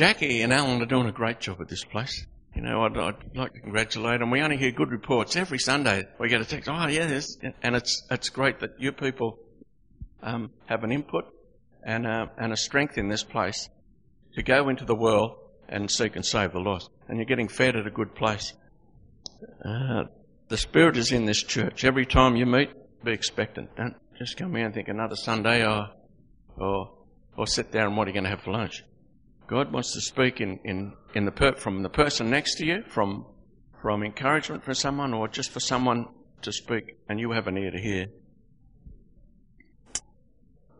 Jackie and Alan are doing a great job at this place. You know, I'd, I'd like to congratulate them. We only hear good reports every Sunday. We get a text, oh yeah, yes, and it's it's great that you people um, have an input and a, and a strength in this place to go into the world and seek and save the lost. And you're getting fed at a good place. Uh, the Spirit is in this church. Every time you meet, be expectant. Don't just come here and think another Sunday or, or, or sit there and what are you going to have for lunch? God wants to speak in, in, in the per, from the person next to you, from, from encouragement for someone, or just for someone to speak, and you have an ear to hear.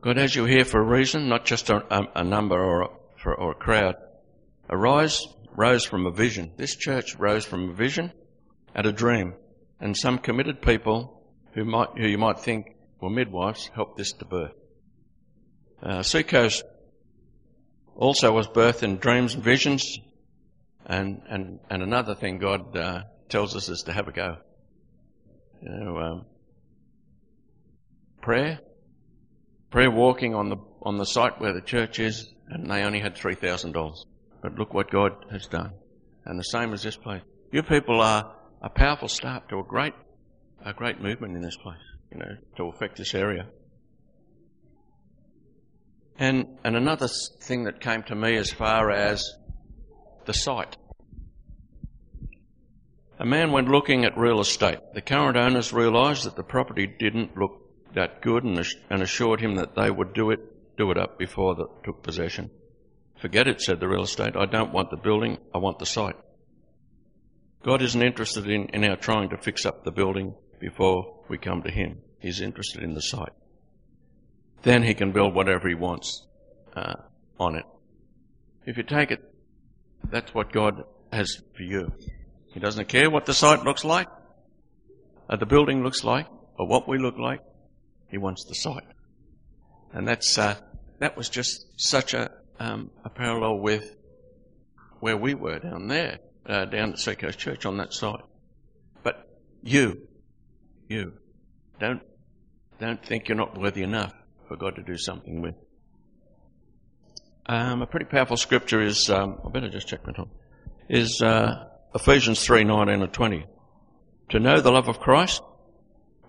God has you here for a reason, not just a, a, a number or a, for, or a crowd. Arise rose from a vision. This church rose from a vision and a dream, and some committed people who might who you might think were midwives helped this to birth. Uh, Seacoast also was birthed in dreams and visions. And, and, and another thing God uh, tells us is to have a go. You know, um, prayer, prayer walking on the, on the site where the church is, and they only had $3,000. But look what God has done. And the same as this place. You people are a powerful start to a great, a great movement in this place, you know, to affect this area. And, and another thing that came to me as far as the site. A man went looking at real estate. The current owners realised that the property didn't look that good and, and assured him that they would do it, do it up before they took possession. Forget it, said the real estate. I don't want the building, I want the site. God isn't interested in, in our trying to fix up the building before we come to Him. He's interested in the site then he can build whatever he wants uh, on it. If you take it, that's what God has for you. He doesn't care what the site looks like, or the building looks like, or what we look like. He wants the site, and that's uh, that was just such a um, a parallel with where we were down there, uh, down at Seacoast Church on that site. But you, you, don't don't think you're not worthy enough for God to do something with. Um, a pretty powerful scripture is, um, I better just check my time, is uh, Ephesians 3 19 and 20. To know the love of Christ,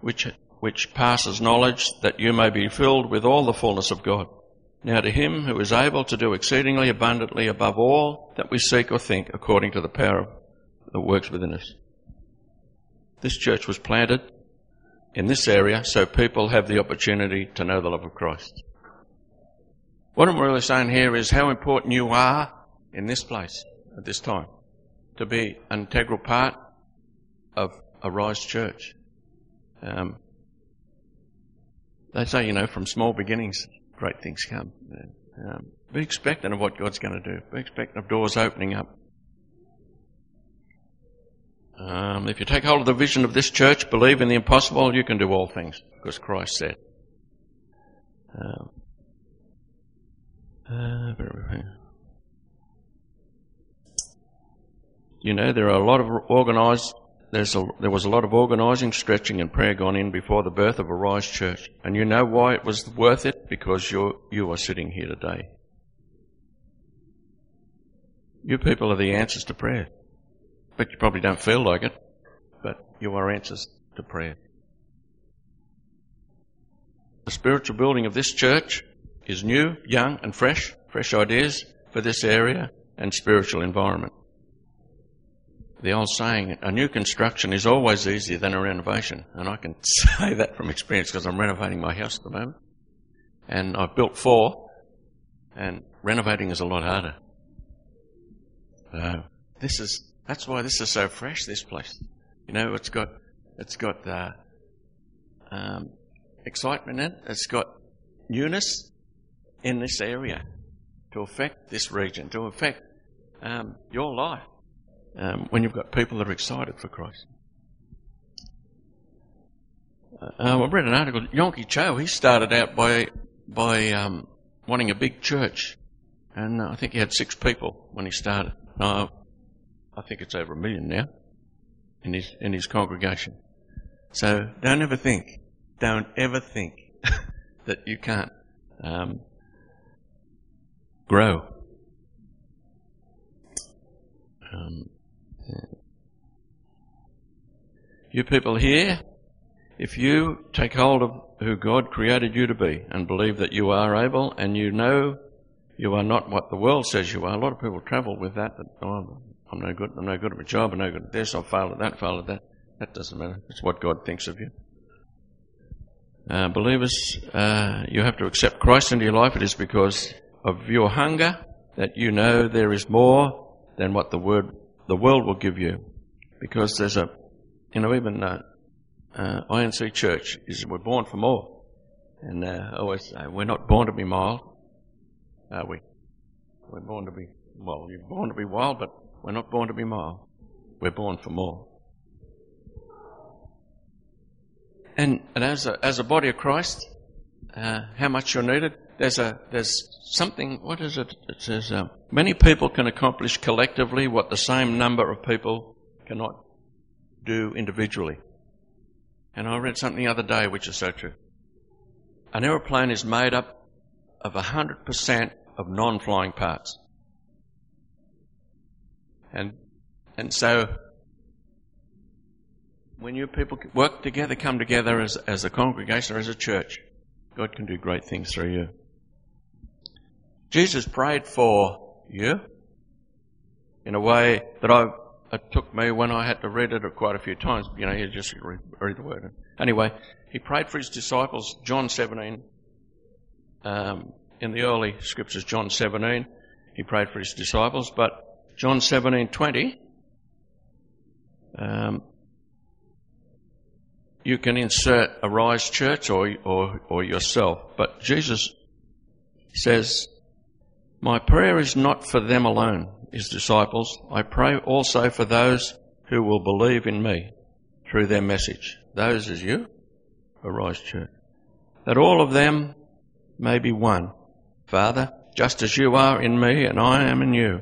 which, which passes knowledge, that you may be filled with all the fullness of God. Now to him who is able to do exceedingly abundantly above all that we seek or think according to the power that works within us. This church was planted in this area so people have the opportunity to know the love of Christ. What I'm really saying here is how important you are in this place at this time to be an integral part of Arise Church. Um, they say, you know, from small beginnings, great things come. Um, be expectant of what God's going to do. Be expectant of doors opening up. Um, if you take hold of the vision of this church, believe in the impossible, you can do all things, because Christ said. Um, uh, you know, there are a lot of organised. A, there was a lot of organising, stretching, and prayer gone in before the birth of Arise Church, and you know why it was worth it because you you are sitting here today. You people are the answers to prayer but you probably don't feel like it, but you are answers to prayer. The spiritual building of this church is new, young, and fresh, fresh ideas for this area and spiritual environment. The old saying, a new construction is always easier than a renovation. And I can say that from experience because I'm renovating my house at the moment. And I've built four, and renovating is a lot harder. So, this is that's why this is so fresh, this place. You know, it's got, it's got, uh, um, excitement in it. It's got newness in this area to affect this region, to affect, um, your life. Um, when you've got people that are excited for Christ. Uh, I read an article. Yonggi Cho, he started out by by um, wanting a big church, and I think he had six people when he started. Now, I think it's over a million now in his, in his congregation. So don't ever think, don't ever think that you can't um, grow. Um, you people here, if you take hold of who God created you to be and believe that you are able and you know you are not what the world says you are, a lot of people travel with that. oh, I'm no good, I'm no good at my job, I'm no good at this, I've failed at that, failed at that. That doesn't matter. It's what God thinks of you. Uh, believers, uh, you have to accept Christ into your life. It is because of your hunger that you know there is more than what the word, the world will give you. Because there's a, you know, even uh, uh, INC Church is we're born for more, and uh, always we're not born to be mild, are we? We're born to be well. You're born to be wild, but we're not born to be mild. We're born for more. And, and as a as a body of Christ, uh, how much you're needed. There's a there's something. What is it? It says um, many people can accomplish collectively what the same number of people cannot do individually. And I read something the other day which is so true. An aeroplane is made up of 100% of non-flying parts. And, and so, when you people work together, come together as, as a congregation or as a church, God can do great things through you. Jesus prayed for you in a way that I it took me when I had to read it quite a few times. You know, you just read, read the word. Anyway, he prayed for his disciples, John 17. Um, in the early scriptures, John 17, he prayed for his disciples, but John 17:20, um, you can insert Arise Church or, or, or yourself, but Jesus says, My prayer is not for them alone his disciples, I pray also for those who will believe in me through their message. Those as you, Arise Church. That all of them may be one. Father, just as you are in me and I am in you,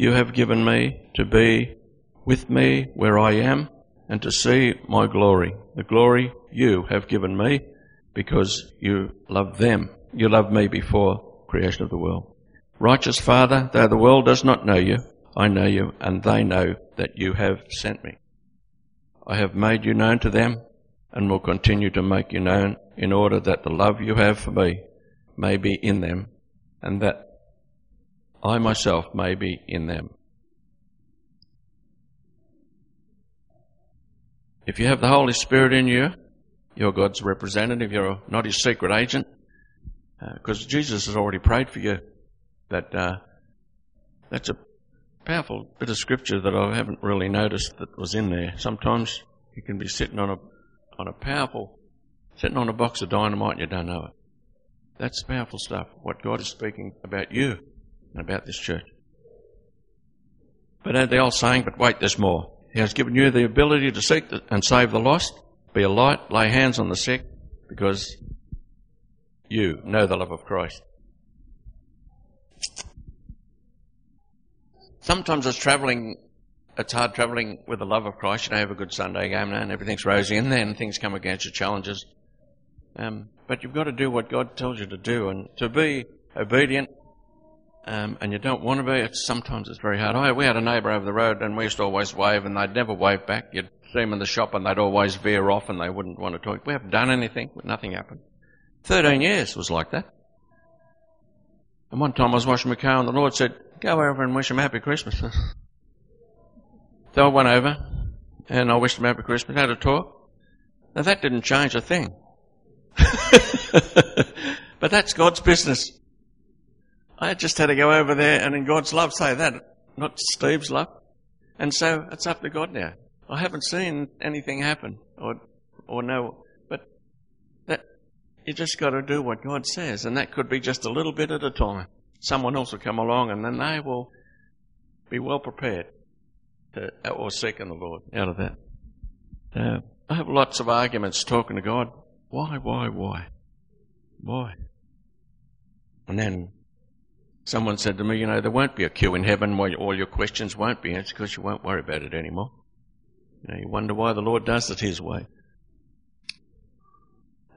you have given me to be with me where I am and to see my glory, the glory you have given me because you love them. You loved me before creation of the world. Righteous Father, though the world does not know you, I know you, and they know that you have sent me. I have made you known to them, and will continue to make you known, in order that the love you have for me may be in them, and that I myself may be in them. If you have the Holy Spirit in you, you're God's representative, you're not his secret agent, because uh, Jesus has already prayed for you that uh, that's a powerful bit of scripture that I haven't really noticed that was in there. Sometimes you can be sitting on a on a powerful sitting on a box of dynamite and you don't know it. That's powerful stuff. What God is speaking about you about this church. But the old saying, but wait, there's more. He has given you the ability to seek and save the lost, be a light, lay hands on the sick, because you know the love of Christ. Sometimes it's travelling, it's hard travelling with the love of Christ. You know, have a good Sunday game and everything's rosy, and then things come against you, challenges. Um, but you've got to do what God tells you to do, and to be obedient. Um, and you don't want to be. It's sometimes it's very hard. I, we had a neighbour over the road, and we used to always wave, and they'd never wave back. You'd see them in the shop, and they'd always veer off, and they wouldn't want to talk. We haven't done anything, but nothing happened. Thirteen years was like that. And one time I was washing my car and the Lord said, go over and wish them Happy Christmas. so I went over and I wished them Happy Christmas, had a talk. Now that didn't change a thing. but that's God's business. I just had to go over there and in God's love say that, not Steve's love. And so it's up to God now. I haven't seen anything happen or, or no, but that you just got to do what God says, and that could be just a little bit at a time. Someone else will come along, and then they will be well prepared to, or seeking the Lord out of that. Uh, I have lots of arguments talking to God. Why, why, why? Why? And then someone said to me, you know, there won't be a queue in heaven where all your questions won't be answered because you won't worry about it anymore. You know, you wonder why the Lord does it His way.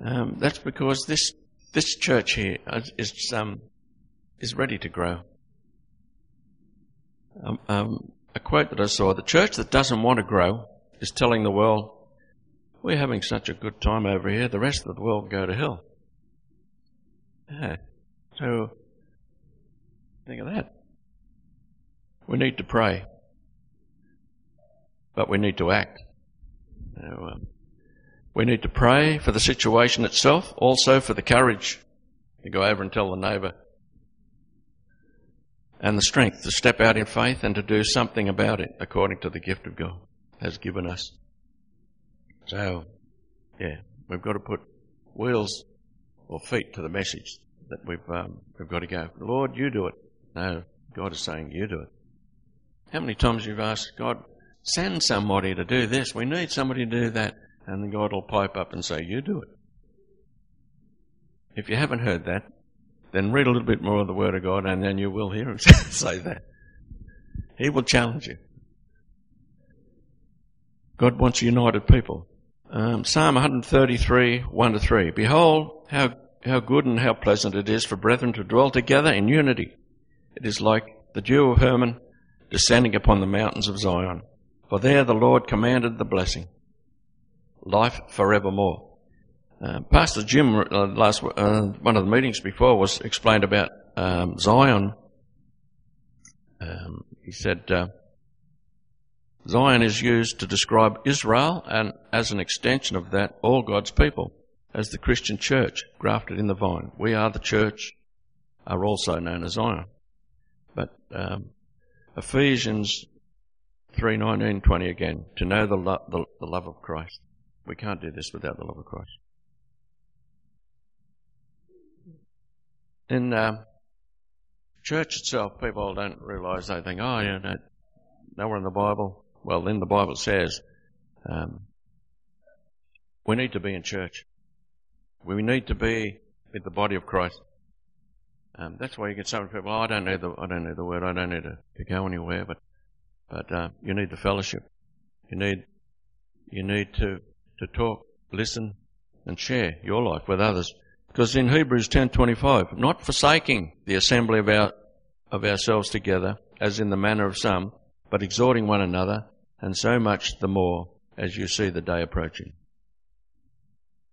Um, that's because this this church here is um, is ready to grow. Um, um, a quote that I saw: "The church that doesn't want to grow is telling the world, we're having such a good time over here. The rest of the world go to hell." Yeah. So think of that. We need to pray, but we need to act. So, um, we need to pray for the situation itself, also for the courage to go over and tell the neighbour, and the strength to step out in faith and to do something about it according to the gift of God has given us. So, yeah, we've got to put wheels or feet to the message that we've um, we've got to go. Lord, you do it. No, God is saying you do it. How many times you've asked God, send somebody to do this? We need somebody to do that. And God will pipe up and say, You do it. If you haven't heard that, then read a little bit more of the Word of God and then you will hear Him say that. He will challenge you. God wants a united people. Um, Psalm 133, 1 to 3. Behold, how, how good and how pleasant it is for brethren to dwell together in unity. It is like the dew of Hermon descending upon the mountains of Zion. For there the Lord commanded the blessing life forevermore. Uh, Pastor Jim, uh, last uh, one of the meetings before, was explained about um, Zion. Um, he said uh, Zion is used to describe Israel, and as an extension of that, all God's people, as the Christian church grafted in the vine. We are the church, are also known as Zion. But um, Ephesians three nineteen twenty again to know the, lo- the, the love of Christ. We can't do this without the love of Christ. In uh, church itself, people don't realise. They think, oh, yeah, no, nowhere in the Bible. Well, then the Bible says um, we need to be in church. We need to be with the body of Christ. Um, that's why you get so many people. Oh, I don't need the I don't need the word. I don't need to, to go anywhere. But but uh, you need the fellowship. You need you need to to talk, listen, and share your life with others. Because in Hebrews 10:25, not forsaking the assembly of our of ourselves together, as in the manner of some, but exhorting one another, and so much the more as you see the day approaching.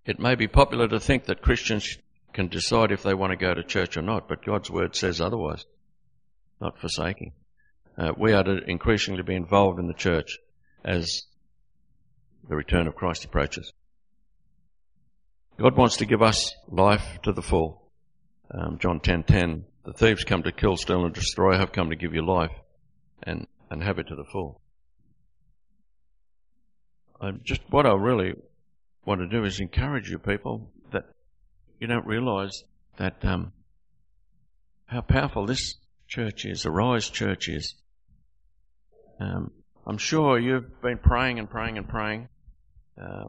It may be popular to think that Christians can decide if they want to go to church or not, but God's word says otherwise. Not forsaking. Uh, we are to increasingly be involved in the church as the return of Christ approaches. God wants to give us life to the full. Um, John 10:10, 10, 10, the thieves come to kill, steal, and destroy. I have come to give you life, and and have it to the full. I'm just what I really want to do is encourage you people you don't realise that um, how powerful this church is, Arise Church is. Um, I'm sure you've been praying and praying and praying uh,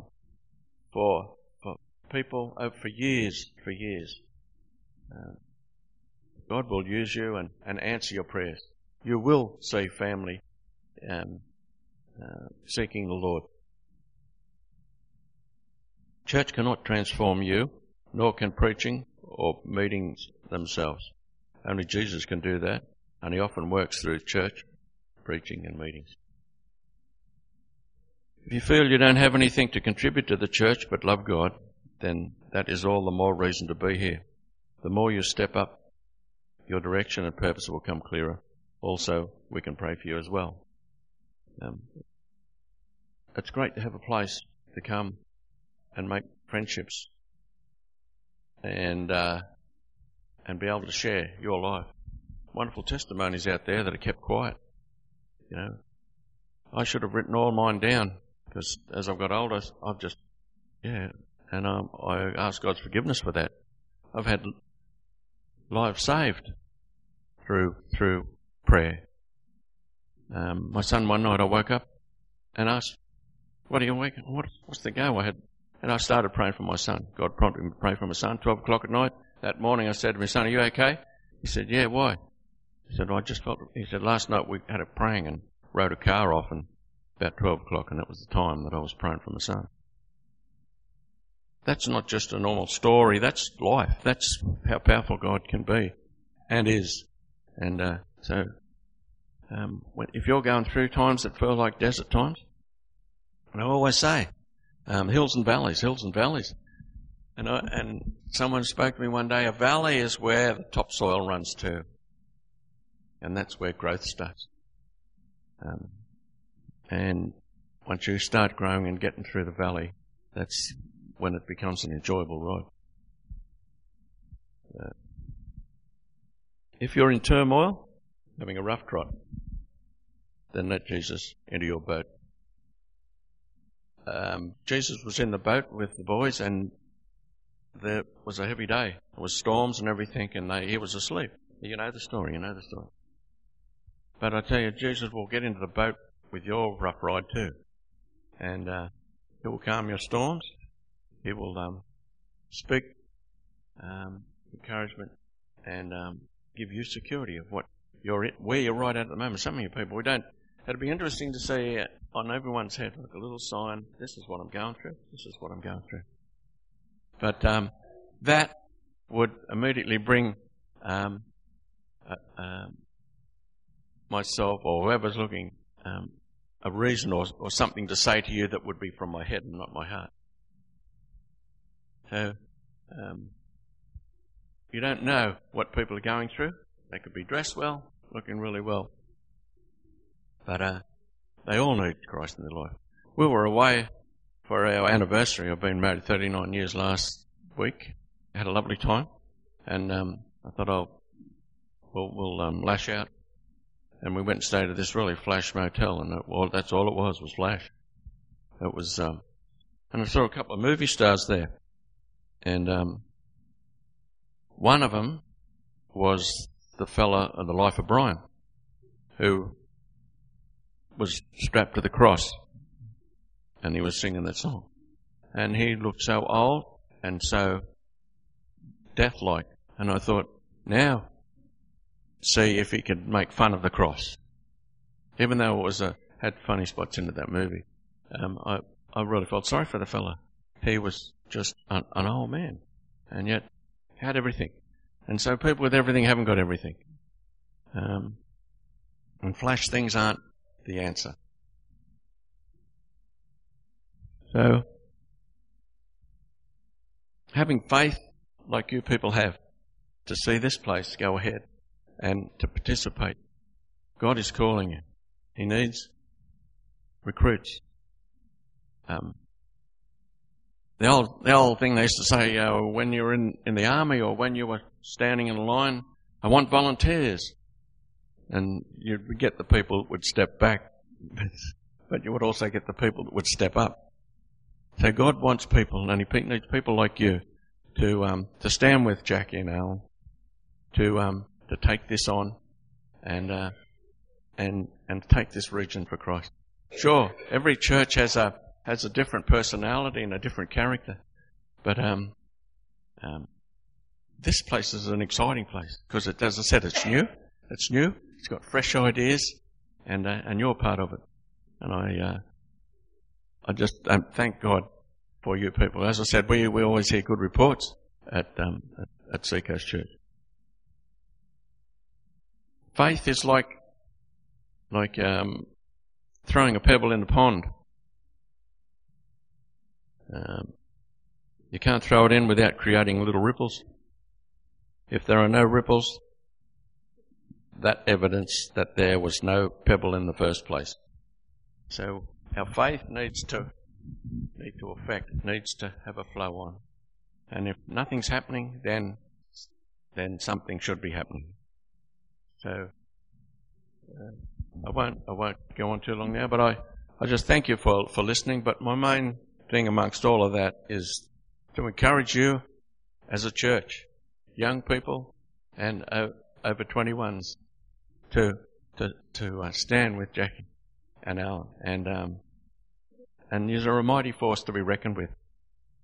for for people uh, for years, for years. Uh, God will use you and, and answer your prayers. You will see family um, uh, seeking the Lord. Church cannot transform you, nor can preaching or meetings themselves. Only Jesus can do that, and He often works through church, preaching, and meetings. If you feel you don't have anything to contribute to the church but love God, then that is all the more reason to be here. The more you step up, your direction and purpose will come clearer. Also, we can pray for you as well. Um, it's great to have a place to come and make friendships and uh, and be able to share your life. Wonderful testimonies out there that are kept quiet. You know, I should have written all mine down because as I've got older, I've just, yeah, and um, I ask God's forgiveness for that. I've had lives saved through through prayer. Um, my son one night I woke up and asked what are you waking? What, what's the go? I had, and I started praying for my son. God prompted me to pray for my son. Twelve o'clock at night that morning, I said to my son, "Are you okay?" He said, "Yeah. Why?" He said, "I just felt." He said, "Last night we had a praying and rode a car off, and about twelve o'clock, and that was the time that I was praying for my son." That's not just a normal story. That's life. That's how powerful God can be and is. And uh, so, um, if you're going through times that feel like desert times, and I always say, um, hills and valleys, hills and valleys. And, and someone spoke to me one day, a valley is where the topsoil runs to. And that's where growth starts. Um, and once you start growing and getting through the valley, that's when it becomes an enjoyable ride. Uh, if you're in turmoil, having a rough trot, then let Jesus into your boat. Um, Jesus was in the boat with the boys, and there was a heavy day. There was storms and everything, and they, he was asleep. You know the story. You know the story. But I tell you, Jesus will get into the boat with your rough ride too, and uh, he will calm your storms. He will um, speak um, encouragement and um, give you security of what you're in, where you're right at the moment. Some of you people, we don't. It'd be interesting to see on everyone's head like a little sign. This is what I'm going through. This is what I'm going through. But um, that would immediately bring um, uh, um, myself or whoever's looking um, a reason or, or something to say to you that would be from my head and not my heart. So, um, you don't know what people are going through. They could be dressed well, looking really well, but uh, they all need Christ in their life. We were away for our anniversary. I've been married 39 years last week. Had a lovely time, and um, I thought I'll we'll, we'll um, lash out. And we went and stayed at this really flash motel, and it, well, that's all it was was flash. It was, um, and I saw a couple of movie stars there. And um, one of them was the fella of the life of Brian, who was strapped to the cross, and he was singing that song. And he looked so old and so death-like. And I thought, now, see if he could make fun of the cross. Even though it was a, had funny spots into that movie, um, I, I really felt sorry for the fella. He was just an, an old man, and yet had everything. And so people with everything haven't got everything. Um, and flash things aren't the answer. So, having faith like you people have to see this place go ahead and to participate, God is calling you. He needs recruits. Um, the old, the old thing they used to say uh, when you were in, in the army or when you were standing in a line, I want volunteers. And you'd get the people that would step back, but you would also get the people that would step up. So God wants people, and He needs people like you to um, to stand with Jackie and Alan, to um, to take this on, and uh, and and take this region for Christ. Sure, every church has a has a different personality and a different character. But um, um, this place is an exciting place because, it, as I said, it's new. It's new. It's got fresh ideas, and uh, and you're part of it. And I uh, I just um, thank God for you people. As I said, we we always hear good reports at um, at, at Seacoast Church. Faith is like like um, throwing a pebble in the pond. Um, you can't throw it in without creating little ripples. If there are no ripples, that evidence that there was no pebble in the first place. So our faith needs to need to affect, needs to have a flow on. And if nothing's happening, then then something should be happening. So uh, I won't I won't go on too long now, but I, I just thank you for, for listening. But my main thing amongst all of that is to encourage you as a church, young people and uh, over 21s, to to to uh, stand with Jackie and Alan and um, and you're a mighty force to be reckoned with.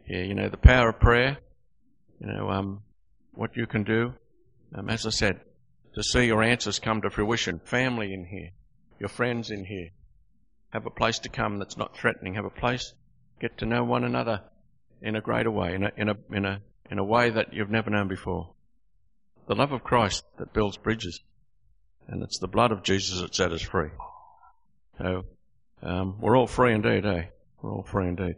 Here, you know, the power of prayer, you know, um, what you can do. Um, as I said, to see your answers come to fruition, family in here, your friends in here, have a place to come that's not threatening, have a place, get to know one another in a greater way, in a, in a, in a, in a way that you've never known before. The love of Christ that builds bridges. And it's the blood of Jesus that set us free. So, um, we're all free indeed, eh? We're all free indeed.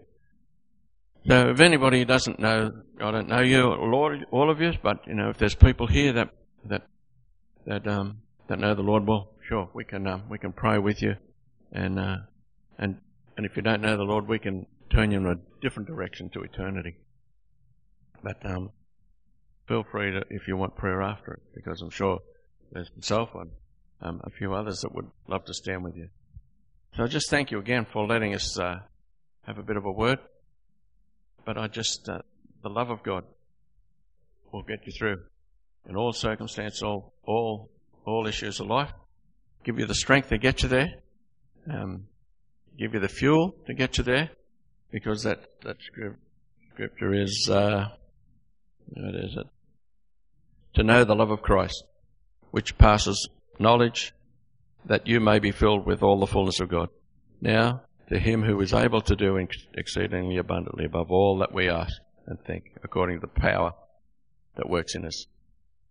So if anybody doesn't know, I don't know you, Lord, all of you, but you know, if there's people here that that that um, that know the Lord, well, sure, we can um, we can pray with you, and uh, and and if you don't know the Lord, we can turn you in a different direction to eternity. But um, feel free to if you want prayer after it, because I'm sure there's myself and um, a few others that would love to stand with you. So I just thank you again for letting us uh, have a bit of a word. But I just, uh, the love of God will get you through in all circumstances, all, all, all issues of life. Give you the strength to get you there. Um, give you the fuel to get you there. Because that, that scripture is, uh, what is it? To know the love of Christ, which passes knowledge, that you may be filled with all the fullness of God. Now, to him who is able to do exceedingly abundantly above all that we ask and think, according to the power that works in us.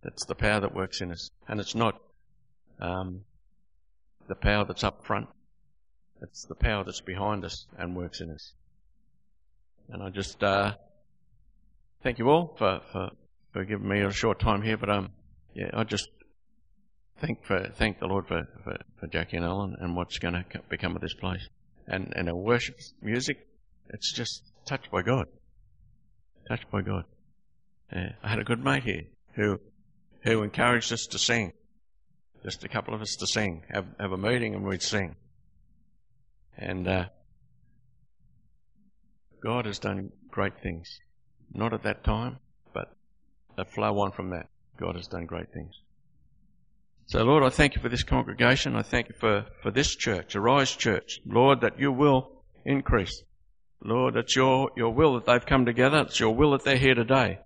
That's the power that works in us. And it's not um, the power that's up front. It's the power that's behind us and works in us. And I just uh, thank you all for, for, for giving me a short time here. But um, yeah, I just thank for thank the Lord for, for, for Jackie and Alan and what's going to become of this place and, and our worship music, it's just touched by God. Touched by God. I had a good mate here who, who encouraged us to sing. Just a couple of us to sing. Have, have a meeting and we'd sing. And, uh, God has done great things. Not at that time, that flow on from that. God has done great things. So, Lord, I thank you for this congregation. I thank you for, for this church, Arise Church. Lord, that you will increase. Lord, it's your, your will that they've come together. It's your will that they're here today.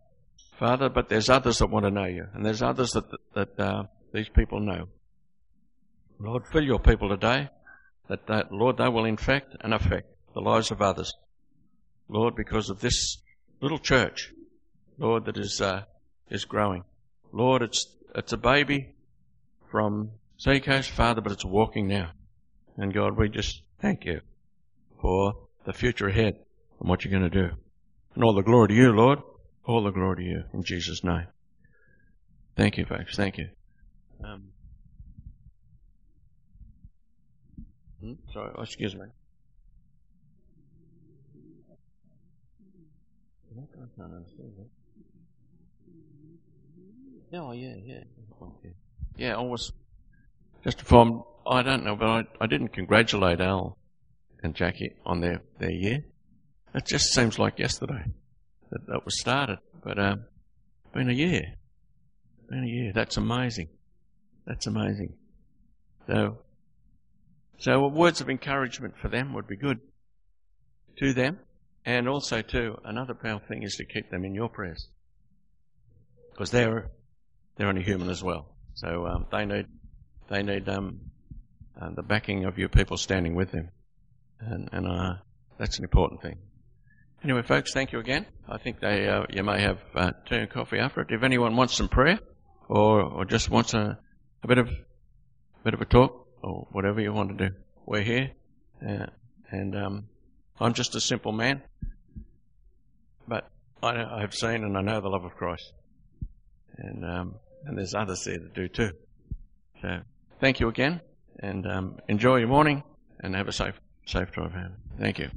Father, but there's others that want to know you, and there's others that, that uh, these people know. Lord, fill your people today, that, that, Lord, they will infect and affect the lives of others. Lord, because of this little church, Lord, that is, uh, is growing. Lord, it's, it's a baby from Seacoast, Father, but it's walking now. And God, we just thank you for the future ahead and what you're going to do. And all the glory to you, Lord. All the glory to you in Jesus' name. Thank you, folks. Thank you. Um, hmm? sorry, oh, excuse me. Oh, yeah, yeah. Yeah, I was just from, I don't know, but I, I didn't congratulate Al and Jackie on their, their year. It just seems like yesterday that that was started. But um, been a year. Been a year. That's amazing. That's amazing. So, so words of encouragement for them would be good to them. And also, too, another powerful thing is to keep them in your prayers. Because they're, they're only human as well. So um, they need they need um, uh, the backing of your people standing with them, and, and uh, that's an important thing. Anyway, folks, thank you again. I think they uh, you may have uh, tea and coffee after it. If anyone wants some prayer, or or just wants a, a bit of a bit of a talk, or whatever you want to do, we're here, uh, and um, I'm just a simple man, but I, I have seen and I know the love of Christ, and um, and there's others there that do too. So thank you again, and um, enjoy your morning, and have a safe safe drive home. Thank you.